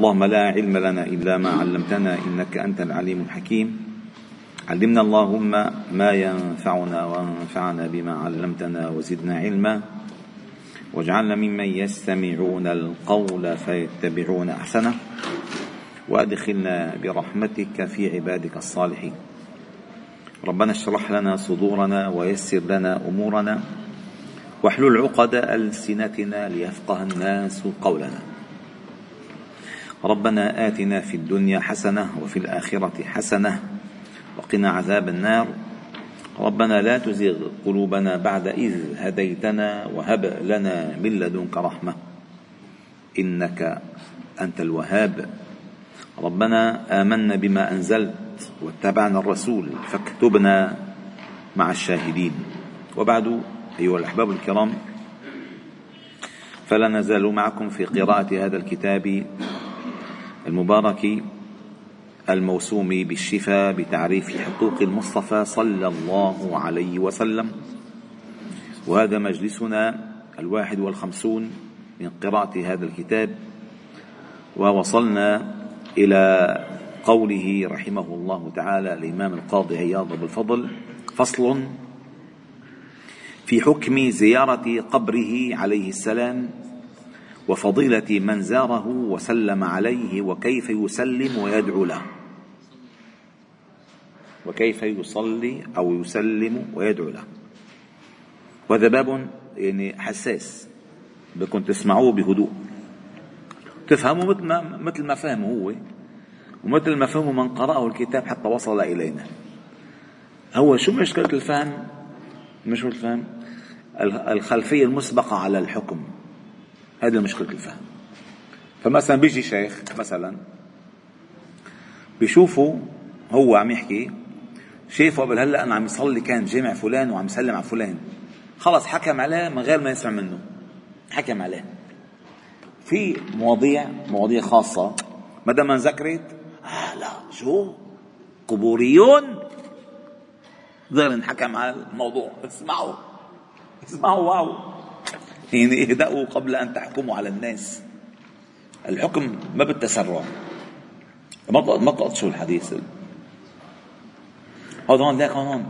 اللهم لا علم لنا إلا ما علمتنا إنك أنت العليم الحكيم. علمنا اللهم ما ينفعنا وانفعنا بما علمتنا وزدنا علما. واجعلنا ممن يستمعون القول فيتبعون أحسنه. وأدخلنا برحمتك في عبادك الصالحين. ربنا اشرح لنا صدورنا ويسر لنا أمورنا. واحلل عقد ألسنتنا ليفقه الناس قولنا. ربنا آتنا في الدنيا حسنة وفي الآخرة حسنة وقنا عذاب النار. ربنا لا تزغ قلوبنا بعد إذ هديتنا وهب لنا من لدنك رحمة. إنك أنت الوهاب. ربنا آمنا بما أنزلت واتبعنا الرسول فاكتبنا مع الشاهدين. وبعد أيها الأحباب الكرام فلا نزال معكم في قراءة هذا الكتاب المبارك الموسوم بالشفاء بتعريف حقوق المصطفى صلى الله عليه وسلم. وهذا مجلسنا الواحد والخمسون من قراءة هذا الكتاب. ووصلنا إلى قوله رحمه الله تعالى الإمام القاضي عياض أبو الفضل فصل في حكم زيارة قبره عليه السلام وفضيلة من زاره وسلم عليه وكيف يسلم ويدعو له. وكيف يصلي أو يسلم ويدعو له. وهذا باب يعني حساس. بدكم تسمعوه بهدوء. تفهموا مثل ما مثل ما فهمه هو. ومثل ما فهمه من قرأه الكتاب حتى وصل إلينا. هو شو مشكلة الفهم؟ مشكلة الفهم؟ الخلفية المسبقة على الحكم. هذه مشكلة الفهم. فمثلا بيجي شيخ مثلا بيشوفوا هو عم يحكي شايفه قبل هلأ أنا عم يصلي كان جامع فلان وعم يسلم على فلان. خلص حكم عليه من غير ما يسمع منه. حكم عليه. في مواضيع مواضيع خاصة ما دام ذكرت آه لا شو؟ قبوريون؟ غير انحكم على الموضوع. اسمعوا. اسمعوا واو. يعني اهدأوا قبل أن تحكموا على الناس. الحكم ما بالتسرع. ما تقطشوا الحديث. هذا هون ذاك هون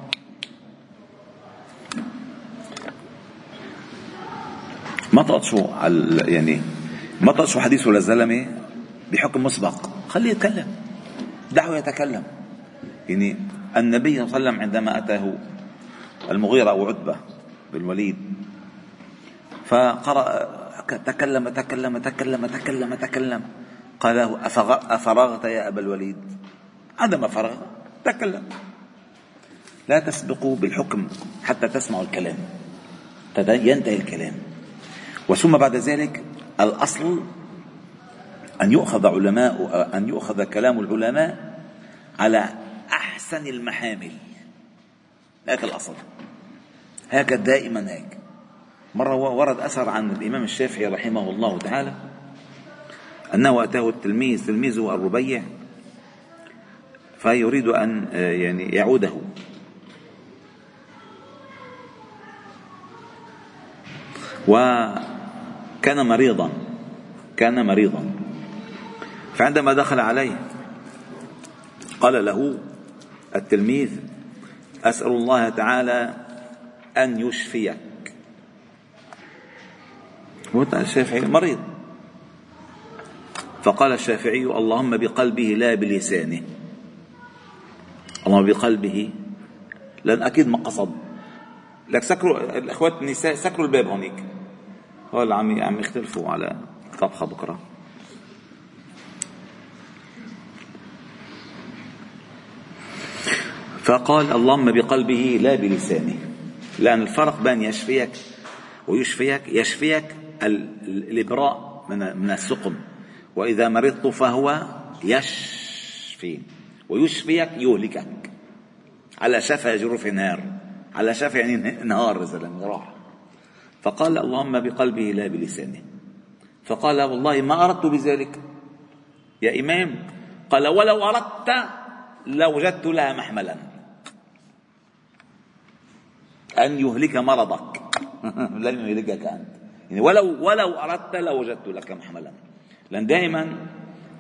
ما تقطشوا على يعني ما تقطشوا حديثه للزلمه بحكم مسبق. خليه يتكلم. دعوة يتكلم. يعني النبي صلى الله عليه وسلم عندما أتاه المغيرة أو عتبة بالوليد فقرأ تكلم تكلم تكلم تكلم تكلم. قال له أفرغت يا أبا الوليد؟ عندما فرغ تكلم. لا تسبقوا بالحكم حتى تسمعوا الكلام. ينتهي الكلام. وثم بعد ذلك الأصل أن يؤخذ علماء أن يؤخذ كلام العلماء على أحسن المحامل. هذا الأصل. هكذا دائما هيك. مرة ورد أثر عن الإمام الشافعي رحمه الله تعالى أنه أتاه التلميذ تلميذه الربيع فيريد أن يعني يعوده. وكان مريضا كان مريضا. فعندما دخل عليه قال له التلميذ أسأل الله تعالى أن يشفيك. الشافعي. مريض. فقال الشافعي اللهم بقلبه لا بلسانه. اللهم بقلبه. لأن أكيد ما قصد. لك سكروا الأخوات النساء سكروا الباب هونيك هو عم عم يختلفوا على طبخة بكرة. فقال اللهم بقلبه لا بلسانه. لأن الفرق بين يشفيك ويشفيك يشفيك الإبراء من السقم. وإذا مرضت فهو يشفي. ويشفيك يهلكك. على شفا جرف نار على شفا يعني نهار زلمه راح فقال اللهم بقلبه لا بلسانه. فقال والله ما أردت بذلك. يا إمام. قال ولو أردت لوجدت لها محملا. أن يهلك مرضك. لن يهلكك أنت. يعني ولو ولو أردت لوجدت لك محملا. لأن دائما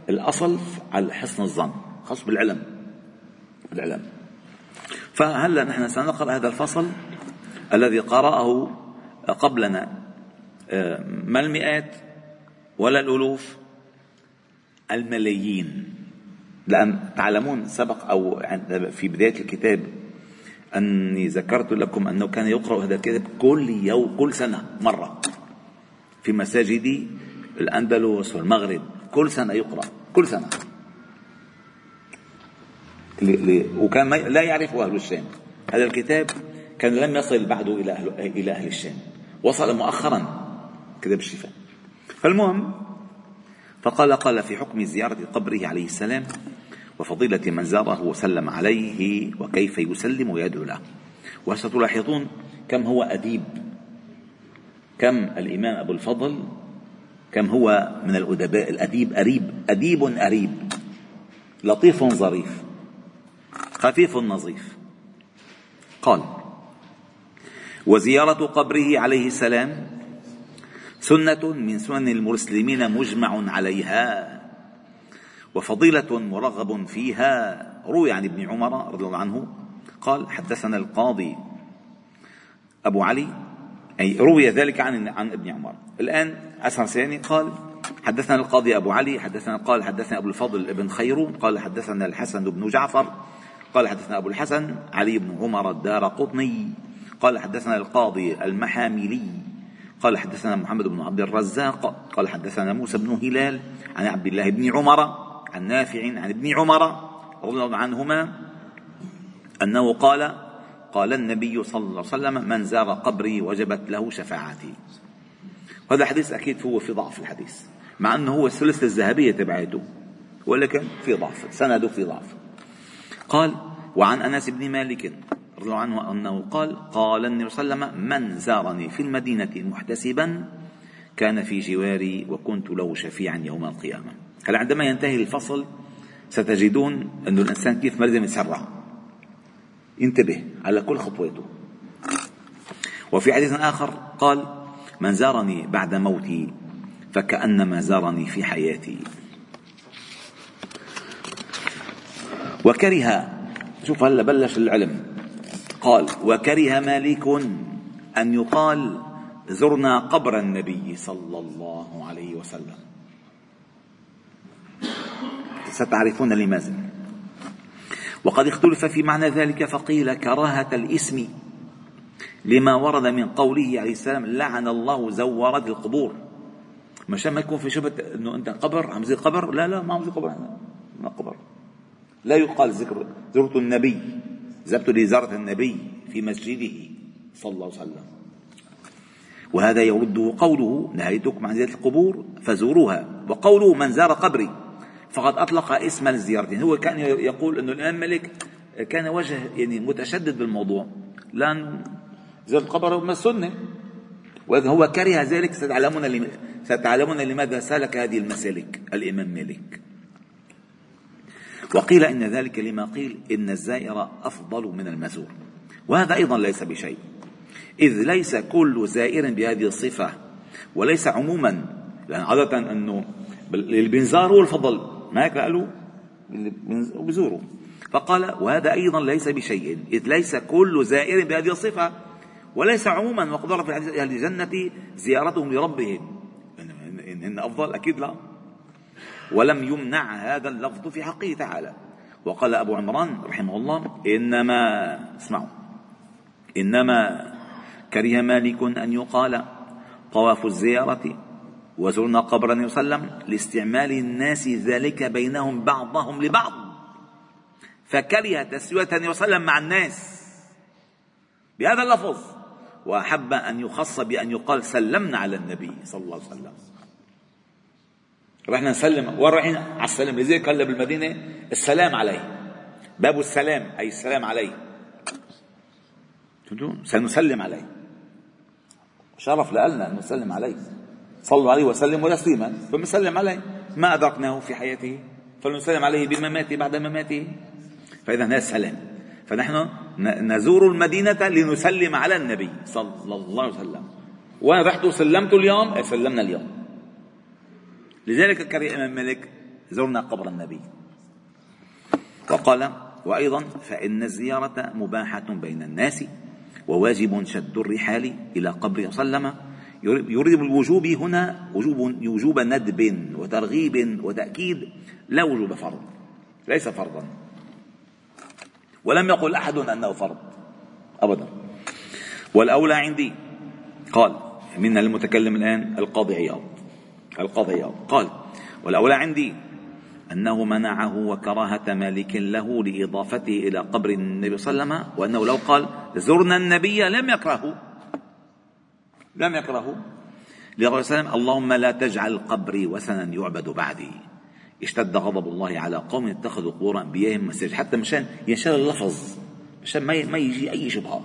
الأصل على حسن الظن خاص بالعلم. بالعلم فهلا نحن سنقرأ هذا الفصل الذي قرأه قبلنا آه، ما المئات ولا الألوف؟ الملايين. لأن تعلمون سبق أو في بداية الكتاب أني ذكرت لكم أنه كان يقرأ هذا الكتاب كل يوم كل سنة مرة. في مساجد الأندلس والمغرب. كل سنة يقرأ. كل سنة. وكان لا يعرفه أهل الشام. هذا الكتاب كان لم يصل بعده إلى أهل, إلى أهل الشام. وصل مؤخرا كتاب الشفاء. فالمهم فقال قال في حكم زيارة قبره عليه السلام وفضيلة من زاره وسلم عليه وكيف يسلم ويدعو له. وستلاحظون كم هو أديب. كم الإمام أبو الفضل كم هو من الأدباء الأديب أريب أديب أريب لطيف ظريف خفيف نظيف. قال وزيارة قبره عليه السلام سنة من سنن المسلمين مجمع عليها وفضيلة مرغب فيها. روي عن ابن عمر رضي الله عنه قال حدثنا القاضي أبو علي أي روي ذلك عن عن ابن عمر. الآن أسهر ثاني قال حدثنا القاضي أبو علي حدثنا قال حدثنا أبو الفضل ابن خيرون قال حدثنا الحسن بن جعفر قال حدثنا أبو الحسن علي بن عمر الدار قطني قال حدثنا القاضي المحاملي قال حدثنا محمد بن عبد الرزاق قال حدثنا موسى بن هلال عن عبد الله بن عمر عن نافع عن ابن عمر رضي الله عنهما أنه قال قال النبي صلى الله عليه وسلم من زار قبري وجبت له شفاعتي. هذا حديث أكيد هو في ضعف الحديث مع أنه هو السلسلة الذهبية تبعته ولكن في ضعف سنده في ضعف. قال وعن أنس بن مالك رضي الله عنه أنه قال قال النبي صلى الله عليه وسلم من زارني في المدينة محتسبا كان في جواري وكنت له شفيعا يوم القيامة. هلا عندما ينتهي الفصل ستجدون أن الإنسان كيف ما لازم يتسرع انتبه على كل خطوته. وفي حديث آخر قال من زارني بعد موتي فكأنما زارني في حياتي. وكره شوف هلا بلش العلم قال وكره مالك أن يقال زرنا قبر النبي صلى الله عليه وسلم. ستعرفون لماذا؟ وقد اختلف في معنى ذلك فقيل كراهة الإسم لما ورد من قوله عليه السلام لعن الله زوارات القبور. مشان ما يكون في شبهة إنه أنت قبر عم زي قبر؟ لا لا ما عم زي قبر. ما قبر. لا يقال ذكر زرت النبي ذهبت لزيارة النبي في مسجده صلى الله عليه وسلم. وهذا يرده قوله نهيتكم عن زيارة القبور فزوروها. وقوله من زار قبري. فقد أطلق اسم الزيارة يعني هو كان يقول أنه الإمام مالك كان وجه يعني متشدد بالموضوع. لأن زيارة القبر من السنة. وإذا هو كره ذلك ستعلمون ستعلمون لماذا سلك هذه المسالك؟ الإمام مالك وقيل إن ذلك لما قيل إن الزائر أفضل من المزور. وهذا أيضا ليس بشيء. إذ ليس كل زائر بهذه الصفة وليس عموما لأن عادة أنه اللي بينزار هو الفضل. ما هيك قالوا بيزوروا فقال وهذا أيضا ليس بشيء إذ ليس كل زائر بهذه الصفة وليس عموما وقد في أهل الجنة زيارتهم لربهم. إن أفضل أكيد لا. ولم يمنع هذا اللفظ في حقه تعالى. وقال أبو عمران رحمه الله إنما اسمعوا إنما كره مالك أن يقال طواف الزيارة وزرنا قبر النبي صلى الله عليه وسلم لاستعمال الناس ذلك بينهم بعضهم لبعض. فكره تسوية النبي صلى الله عليه وسلم مع الناس بهذا اللفظ وأحب أن يخص بأن يقال سلمنا على النبي صلى الله عليه وسلم. رحنا نسلم وين رايحين على السلام. لذلك قال بالمدينة السلام عليه. باب السلام أي السلام عليه. سنسلم عليه. شرف لنا أن نسلم عليه. صلوا عليه وسلموا تسليما فنسلم عليه. ما ادركناه في حياته؟ فلنسلم عليه بمماته بعد مماته. فإذا هذا السلام فنحن نزور المدينة لنسلم على النبي صلى الله عليه وسلم. وين رحت وسلمت اليوم سلمنا اليوم. لذلك كره الإمام مالك زرنا قبر النبي. وقال وأيضا فإن الزيارة مباحة بين الناس وواجب شد الرحال إلى قبر سلم. يريد بالوجوب هنا وجوب وجوب ندب وترغيب وتأكيد لا وجوب فرض ليس فرضا. ولم يقل أحد أنه فرض أبدا. والأولى عندي قال من المتكلم الآن القاضي عياض. القاضي عياض. قال والأولى عندي أنه منعه وكراهة مالك له لإضافته إلى قبر النبي صلى الله عليه وسلم وأنه لو قال زرنا النبي لم يكرهه. لم يكرهه لقول وسلم اللهم لا تجعل قبري وثنا يعبد بعدي. اشتد غضب الله على قوم اتخذوا قبور أنبيائهم مساجد. حتى مشان ينشر اللفظ مشان ما ما يجي أي شبهة.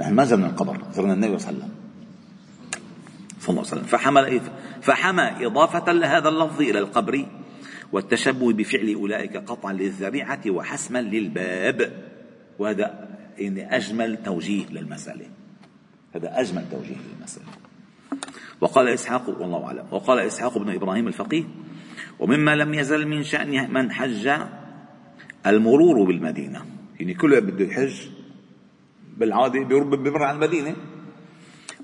نحن ما زرنا القبر زرنا النبي صلى الله عليه وسلم. صلى الله عليه وسلم. فحمل فحمى إضافة لهذا اللفظ إلى القبر والتشبه بفعل أولئك قطعا للذريعة وحسما للباب. وهذا يعني أجمل توجيه للمسألة. هذا أجمل توجيه للمسألة. وقال إسحاق والله أعلم. وقال إسحاق بن إبراهيم الفقيه ومما لم يزل من شأن من حج المرور بالمدينة. يعني كل بده يحج بالعادة بمر على المدينة.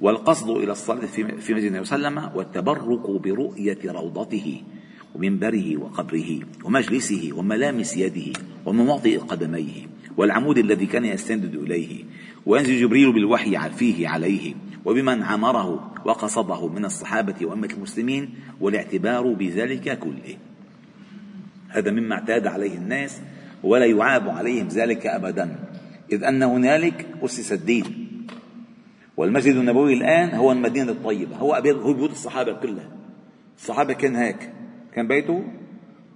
والقصد إلى الصلاة في عليه وسلم والتبرك برؤية روضته ومنبره وقبره ومجلسه وملامس يده ومواطئ قدميه. والعمود الذي كان يستند إليه وينزل جبريل بالوحي فيه عليه وبمن عمره وقصده من الصحابة وأمة المسلمين والاعتبار بذلك كله. هذا مما اعتاد عليه الناس ولا يعاب عليهم ذلك أبدا إذ أن هنالك أسس الدين. والمسجد النبوي الآن هو المدينة الطيبة هو هو بيوت الصحابة كلها. الصحابة كان هيك كان بيته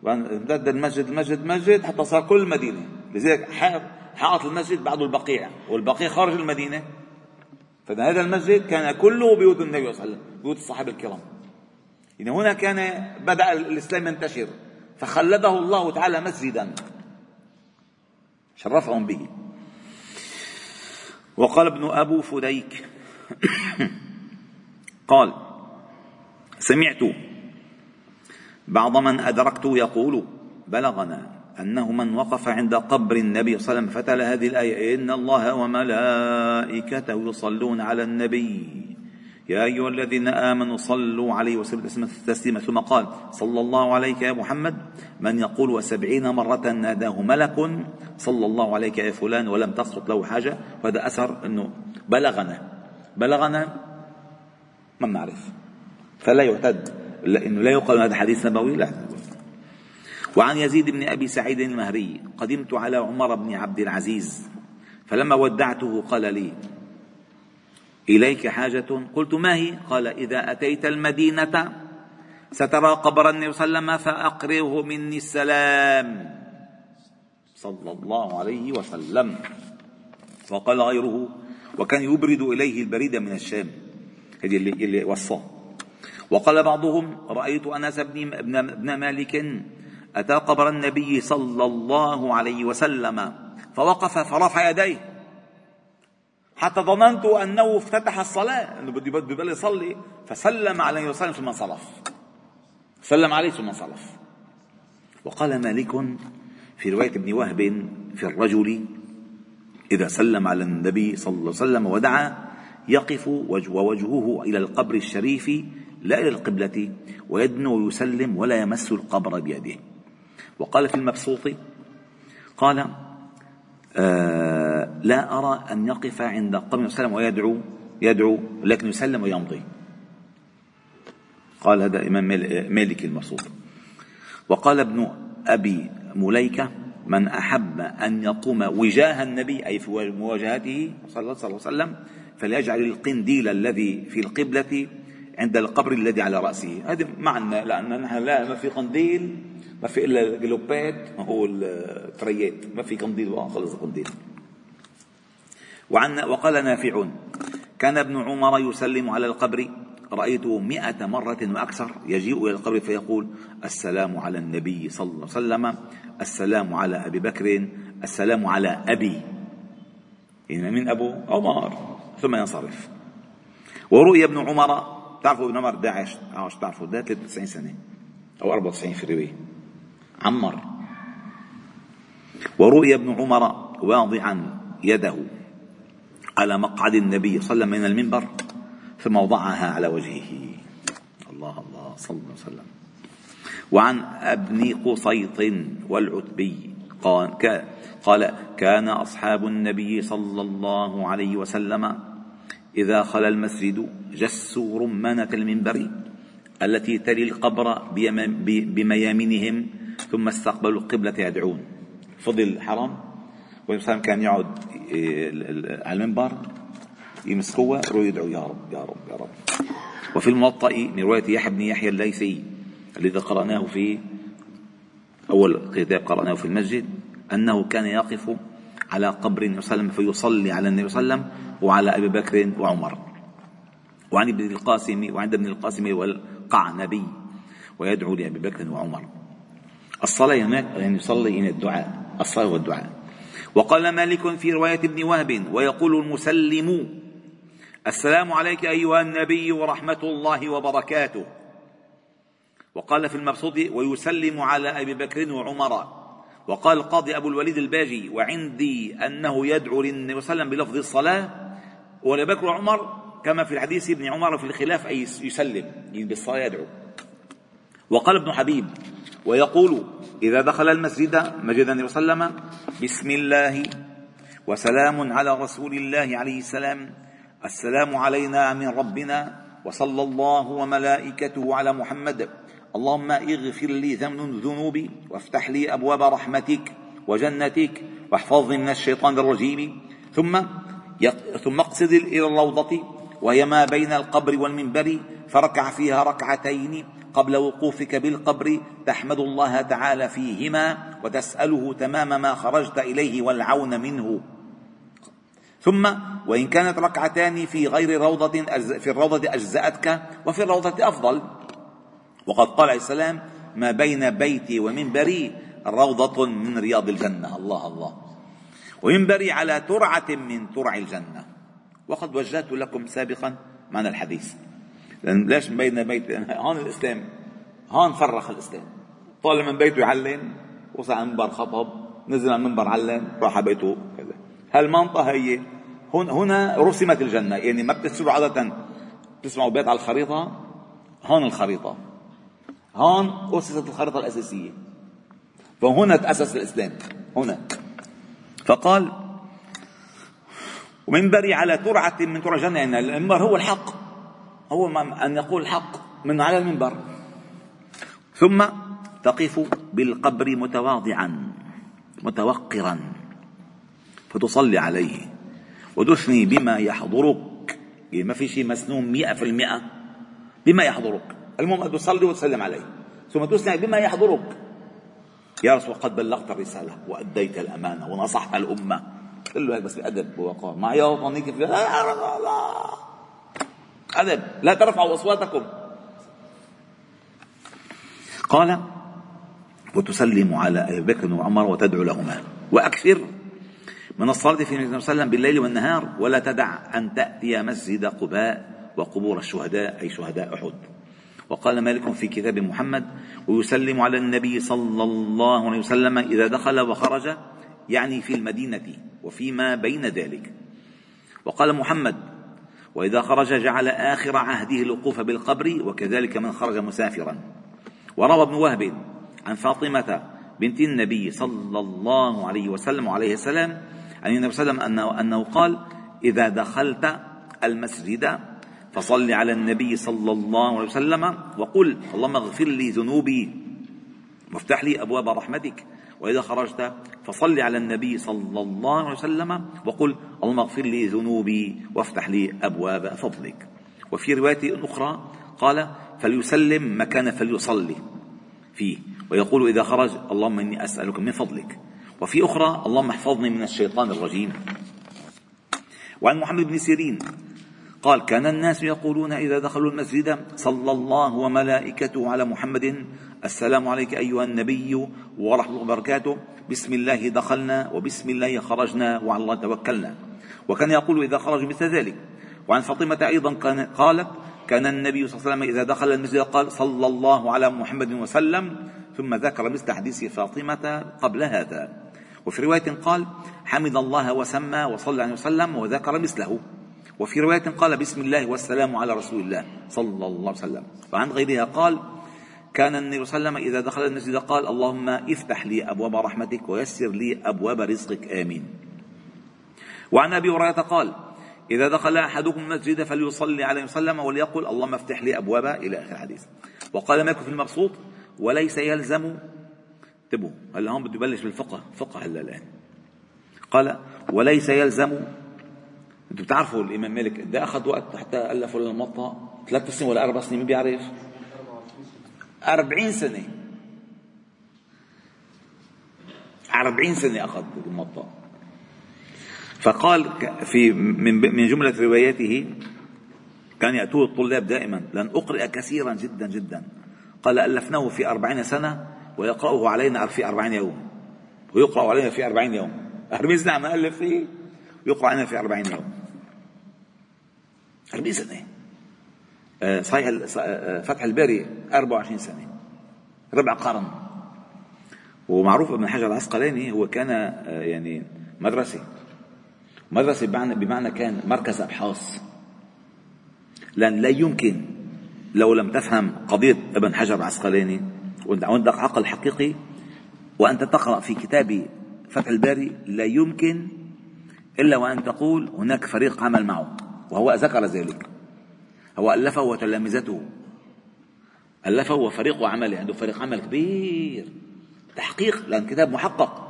امتد المسجد المسجد المسجد حتى صار كل المدينة. لذلك حائط المسجد بعده البقيع والبقيع خارج المدينة. فهذا المسجد كان كله بيوت النبي صلى الله عليه وسلم بيوت الصحابة الكرام. يعني هنا كان بدأ الإسلام ينتشر فخلده الله تعالى مسجدا. شرفهم به. وقال ابن أبو فديك قال سمعت بعض من أدركت يقول بلغنا أنه من وقف عند قبر النبي صلى الله عليه وسلم فتل هذه الآية إن الله وملائكته يصلون على النبي. يا أيها الذين آمنوا صلوا عليه وسلموا تسليما ثم قال صلى الله عليك يا محمد من يقول وسبعين مرة ناداه ملك صلى الله عليك يا فلان ولم تسقط له حاجة. وهذا أثر أنه بلغنا. بلغنا ما بنعرف فلا يعتد. إنه لا يقال هذا حديث نبوي لا. وعن يزيد بن أبي سعيد المهري قدمت على عمر بن عبد العزيز فلما ودعته قال لي إليك حاجة؟ قلت ما هي؟ قال إذا أتيت المدينة سترى قبر النبي صلى الله عليه وسلم فأقره مني السلام. صلى الله عليه وسلم. وقال غيره وكان يبرد إليه البريد من الشام هذه اللي, اللي وصاه. وقال بعضهم رأيت أنس بن, ابن مالك أتى قبر النبي صلى الله عليه وسلم فوقف فرفع يديه. حتى ظننت أنه افتتح الصلاة أنه بده بده يصلي فسلم عليه وسلم ثم انصرف. سلم عليه ثم انصرف. وقال مالك في رواية ابن وهب في الرجل إذا سلم على النبي صلى الله عليه وسلم ودعا يقف ووجهه إلى القبر الشريف لا إلى القبلة ويدنو ويسلم ولا يمس القبر بيده. وقال في المبسوط قال آه لا أرى أن يقف عند قبر وسلم ويدعو يدعو لكن يسلم ويمضي. قال هذا إمام مالك المبسوط. وقال ابن أبي مليكة من أحب أن يقوم وجاه النبي أي في مواجهته صلى الله عليه وسلم فليجعل القنديل الذي في القبلة عند القبر الذي على رأسه. هذا معنى لأن نحن لا ما في قنديل ما في إلا الجلوبات هو التريات. ما في قنديل خلص قنديل وعن وقال نافع كان ابن عمر يسلم على القبر رأيته مئة مرة وأكثر يجيء إلى القبر فيقول السلام على النبي صلى الله عليه وسلم السلام على أبي بكر السلام على أبي. يعني من أبو عمر ثم ينصرف. ورؤي ابن عمر تعرفوا ابن عمر عاش تعرفوا ده 93 سنة أو 94 في الرواية عمر. ورؤي ابن عمر واضعا يده على مقعد النبي صلى الله عليه وسلم من المنبر ثم وضعها على وجهه. الله الله صلى الله عليه وسلم. وعن ابن قصيط والعتبي قال قال كان أصحاب النبي صلى الله عليه وسلم إذا خلا المسجد جسوا رمانة المنبر التي تلي القبر بميامنهم ثم استقبلوا القبلة يدعون. فضل الحرم والإنسان كان يقعد إيه، على المنبر يمسكوها يروحوا يدعوا يا رب يا رب يا رب. وفي الموطأ من رواية يحيى بن يحيى الليثي الذي قرأناه في أول كتاب قرأناه في المسجد أنه كان يقف على قبر النبي صلى الله عليه وسلم فيصلي على النبي صلى الله عليه وسلم وعلى أبي بكر وعمر. وعن ابن القاسم وعند ابن القاسم والقعنبي ويدعو لأبي بكر وعمر. الصلاة هناك يعني يصلي إلى الدعاء الصلاة والدعاء. وقال مالك في رواية ابن وهب ويقول المسلم السلام عليك أيها النبي ورحمة الله وبركاته. وقال في المبسوط ويسلم على أبي بكر وعمر. وقال القاضي أبو الوليد الباجي وعندي أنه يدعو للنبي صلى الله عليه وسلم بلفظ الصلاة ولبكر بكر وعمر كما في الحديث ابن عمر في الخلاف أي يسلم يعني بالصلاة يدعو. وقال ابن حبيب ويقول إذا دخل المسجد مجد النبي صلى الله عليه وسلم بسم الله وسلام على رسول الله عليه السلام. السلام علينا من ربنا وصلى الله وملائكته على محمد. اللهم اغفر لي ذنوبي وافتح لي أبواب رحمتك وجنتك واحفظني من الشيطان الرجيم. ثم ثم اقصد إلى الروضة وهي ما بين القبر والمنبر فركع فيها ركعتين. قبل وقوفك بالقبر تحمد الله تعالى فيهما وتسأله تمام ما خرجت إليه والعون منه. ثم وإن كانت ركعتان في غير روضة في الروضة أجزأتك وفي الروضة أفضل. وقد قال عليه السلام ما بين بيتي ومنبري روضة من رياض الجنة. الله الله. ومنبري على ترعة من ترع الجنة. وقد وجهت لكم سابقا معنى الحديث. لأن ليش بين بيت؟ هون الإسلام هون فرخ الإسلام. طالع من بيته يعلم وصل على المنبر خطب نزل على المنبر علم راح على بيته كذا. هالمنطقة هي هنا رسمت الجنة. يعني ما بتسمعوا عادة بتسمعوا بيت على الخريطة هون الخريطة. هون أسست الخريطة الأساسية. فهنا تأسس الإسلام. هنا. فقال ومنبري على ترعة من ترع الجنة. يعني المنبر هو الحق. هو أن يقول الحق من على المنبر. ثم تقف بالقبر متواضعا متوقرا فتصلي عليه. وتثني بما يحضرك. يعني ما في شيء مسنون مئة في المئة بما يحضرك. المهم أن تصلي وتسلم عليه. ثم تسمع بما يحضرك. يا رسول قد بلغت الرسالة وأديت الأمانة ونصحت الأمة. قل له بس بأدب ووقار. ما يوطنيك في لا لا أدب لا ترفعوا أصواتكم. قال وتسلم على أبي بكر وعمر وتدعو لهما. وأكثر من الصلاة في النبي صلى الله عليه وسلم بالليل والنهار ولا تدع أن تأتي مسجد قباء وقبور الشهداء أي شهداء أحد. وقال مالك في كتاب محمد ويسلم على النبي صلى الله عليه وسلم إذا دخل وخرج يعني في المدينة وفيما بين ذلك. وقال محمد وإذا خرج جعل آخر عهده الوقوف بالقبر وكذلك من خرج مسافرا. وروى ابن وهب عن فاطمة بنت النبي صلى الله عليه وسلم وعليه السلام عن النبي صلى الله عليه وسلم أنه, قال إذا دخلت المسجد فصل على النبي صلى الله عليه وسلم وقل اللهم اغفر لي ذنوبي وافتح لي أبواب رحمتك. وإذا خرجت فصل على النبي صلى الله عليه وسلم وقل اللهم اغفر لي ذنوبي وافتح لي أبواب فضلك. وفي رواية أخرى قال فليسلم مكان فليصلي فيه. ويقول إذا خرج اللهم إني أسألك من فضلك. وفي أخرى اللهم احفظني من الشيطان الرجيم. وعن محمد بن سيرين قال كان الناس يقولون إذا دخلوا المسجد صلى الله وملائكته على محمد السلام عليك أيها النبي ورحمة الله وبركاته. بسم الله دخلنا وبسم الله خرجنا وعلى الله توكلنا. وكان يقول إذا خرج مثل ذلك. وعن فاطمة أيضا قالت كان النبي صلى الله عليه وسلم إذا دخل المسجد قال صلى الله على محمد وسلم. ثم ذكر مثل حديث فاطمة قبل هذا. وفي رواية قال حمد الله وسمى وصلى عليه وسلم وذكر مثله. وفي رواية قال بسم الله والسلام على رسول الله صلى الله عليه وسلم. وعن غيرها قال كان النبي صلى الله عليه وسلم إذا دخل المسجد قال اللهم افتح لي أبواب رحمتك ويسر لي أبواب رزقك. آمين. وعن أبي هريرة قال إذا دخل أحدكم المسجد فليصلي عليه وسلم وليقل اللهم افتح لي أبواب إلى آخر الحديث. وقال مالك في المبسوط وليس يلزم. انتبهوا هلا هون بده يبلش بالفقه فقه هلا الآن. قال وليس يلزم. أنتم بتعرفوا الإمام مالك قد أخذ وقت حتى ألفوا الموطا ثلاث سنين ولا أربع سنين مين بيعرف؟ أربعين سنة. أربعين سنة أخذ الموطا فقال في من من جملة رواياته كان يأتوه الطلاب دائما لن أقرأ كثيرا جدا جدا. قال ألفناه في أربعين سنة ويقرأه علينا في أربعين يوم. ويقرأ علينا في أربعين يوم. أربعين سنة عم ألف فيه؟ ويقرأ علينا في أربعين يوم. أربعين سنة. صحيح آه، فتح الباري 24 سنة ربع قرن. ومعروف ابن حجر العسقلاني هو كان آه، يعني مدرسة مدرسة بمعنى, بمعنى كان مركز أبحاث. لأن لا يمكن لو لم تفهم قضية ابن حجر العسقلاني وعندك عقل حقيقي وأنت تقرأ في كتاب فتح الباري لا يمكن إلا وأن تقول هناك فريق عمل معه وهو ذكر ذلك. هو ألفه وتلامذته. ألفه وفريق عمله عنده فريق عمل كبير. تحقيق لأن كتاب محقق.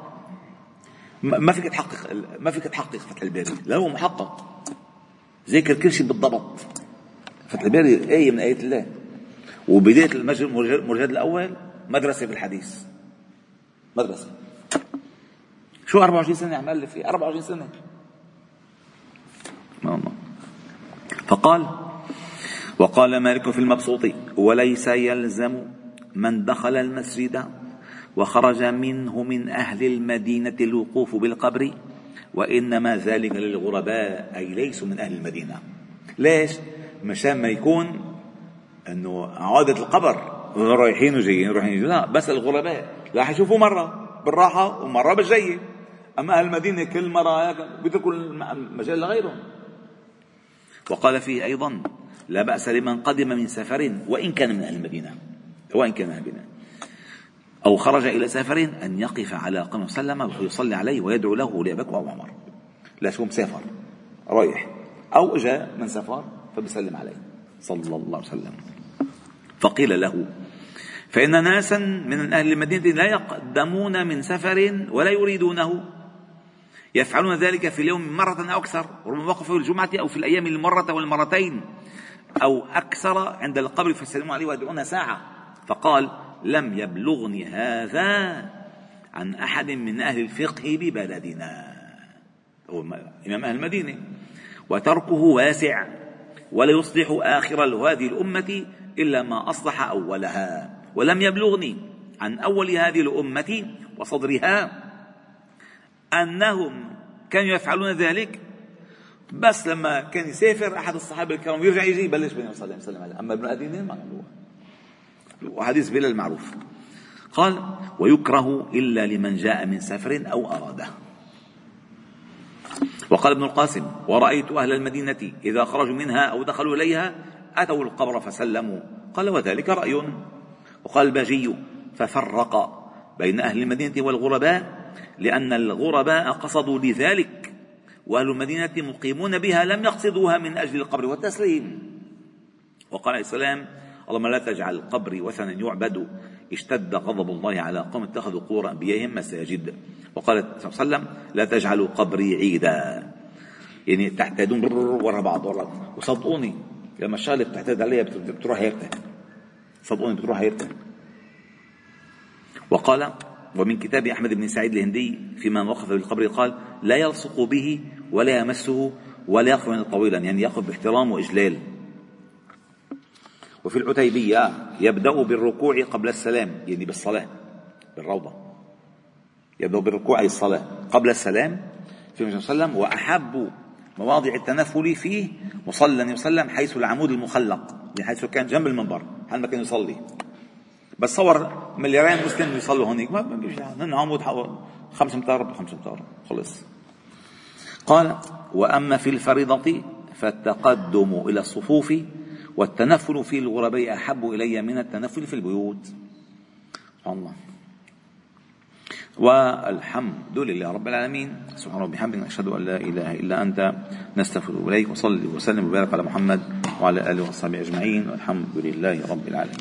ما فيك تحقق ما فيك تحقق فتح الباري. لا هو محقق. ذاكر كل شيء بالضبط. فتح الباري آية من آيات الله. وبداية المرجد الأول مدرسة في الحديث مدرسة. شو 24 سنة عم ألف فيه 24 سنة. فقال وقال مالك في المبسوط وليس يلزم من دخل المسجد وخرج منه من أهل المدينة الوقوف بالقبر وإنما ذلك للغرباء أي ليسوا من أهل المدينة. ليش؟ مشان ما يكون أنه عودة القبر رايحين وجايين رايحين لا بس الغرباء لا حيشوفوا مرة بالراحة ومرة بالجاية. أما أهل المدينة كل مرة بيتركوا المجال لغيرهم. وقال فيه أيضا لا بأس لمن قدم من سفر وإن كان من أهل المدينة وإن كان من أهل المدينة. أو خرج إلى سفر أن يقف على قوم وسلم ويصلي عليه ويدعو له لأبي أو عمر لا شو مسافر رايح. أو جاء من سفر فبيسلم عليه صلى الله عليه وسلم. فقيل له فإن ناسا من أهل المدينة لا يقدمون من سفر ولا يريدونه. يفعلون ذلك في اليوم مرة أو أكثر ربما وقفوا الجمعة أو في الأيام المرة والمرتين. أو أكثر عند القبر فيسلموا عليه ويدعون ساعة. فقال لم يبلغني هذا عن أحد من أهل الفقه ببلدنا. هو إمام أهل المدينة. وتركه واسع ولا يصلح آخر هذه الأمة إلا ما أصلح أولها. ولم يبلغني عن أول هذه الأمة وصدرها أنهم كانوا يفعلون ذلك بس لما كان يسافر أحد الصحابة الكرام يرجع يجي يبلش بين صلى الله عليه أما ابن أدين ما عملوها وحديث بلال المعروف. قال ويكره إلا لمن جاء من سفر أو أراده. وقال ابن القاسم ورأيت أهل المدينة إذا خرجوا منها أو دخلوا إليها أتوا القبر فسلموا. قال وذلك رأي. وقال الباجي ففرق بين أهل المدينة والغرباء لأن الغرباء قصدوا لذلك وأهل المدينة مقيمون بها لم يقصدوها من أجل القبر والتسليم. وقال عليه السلام اللهم لا تجعل قبري وثنا يعبد. اشتد غضب الله على قوم اتخذوا قبور أنبيائهم مساجد. وقال صلى الله عليه وسلم لا تجعلوا قبري عيدا. يعني تعتادون ورا بعض ورا وصدقوني. لما الشغله بتعتاد عليها بتروح هيرتها صدقوني بتروح هيرتها وقال ومن كتاب أحمد بن سعيد الهندي فيما وقف بالقبر قال لا يلصق به ولا يمسه ولا يقف طويلا. يعني يقف باحترام وإجلال. وفي العتيبية يبدأ بالركوع قبل السلام يعني بالصلاة بالروضة. يبدأ بالركوع أي الصلاة قبل السلام في النبي صلى الله عليه وسلم وأحب مواضع التنفل فيه مصلى وسلم حيث العمود المخلق بحيث كان جنب المنبر حال ما كان يصلي. بس صور مليارين مسلم يصلوا هونيك. ما بيجي هن عمود خمس امتار بخمس امتار خلص. قال وأما في الفريضة فالتقدم إلى الصفوف والتنفل في الغرباء أحب إلي من التنفل في البيوت. الله. والحمد لله رب العالمين. سبحان ربي بحمدك أشهد أن لا إله إلا أنت. نستغفر إليك وصلي وسلم وبارك على محمد وعلى آله وصحبه أجمعين. والحمد لله رب العالمين.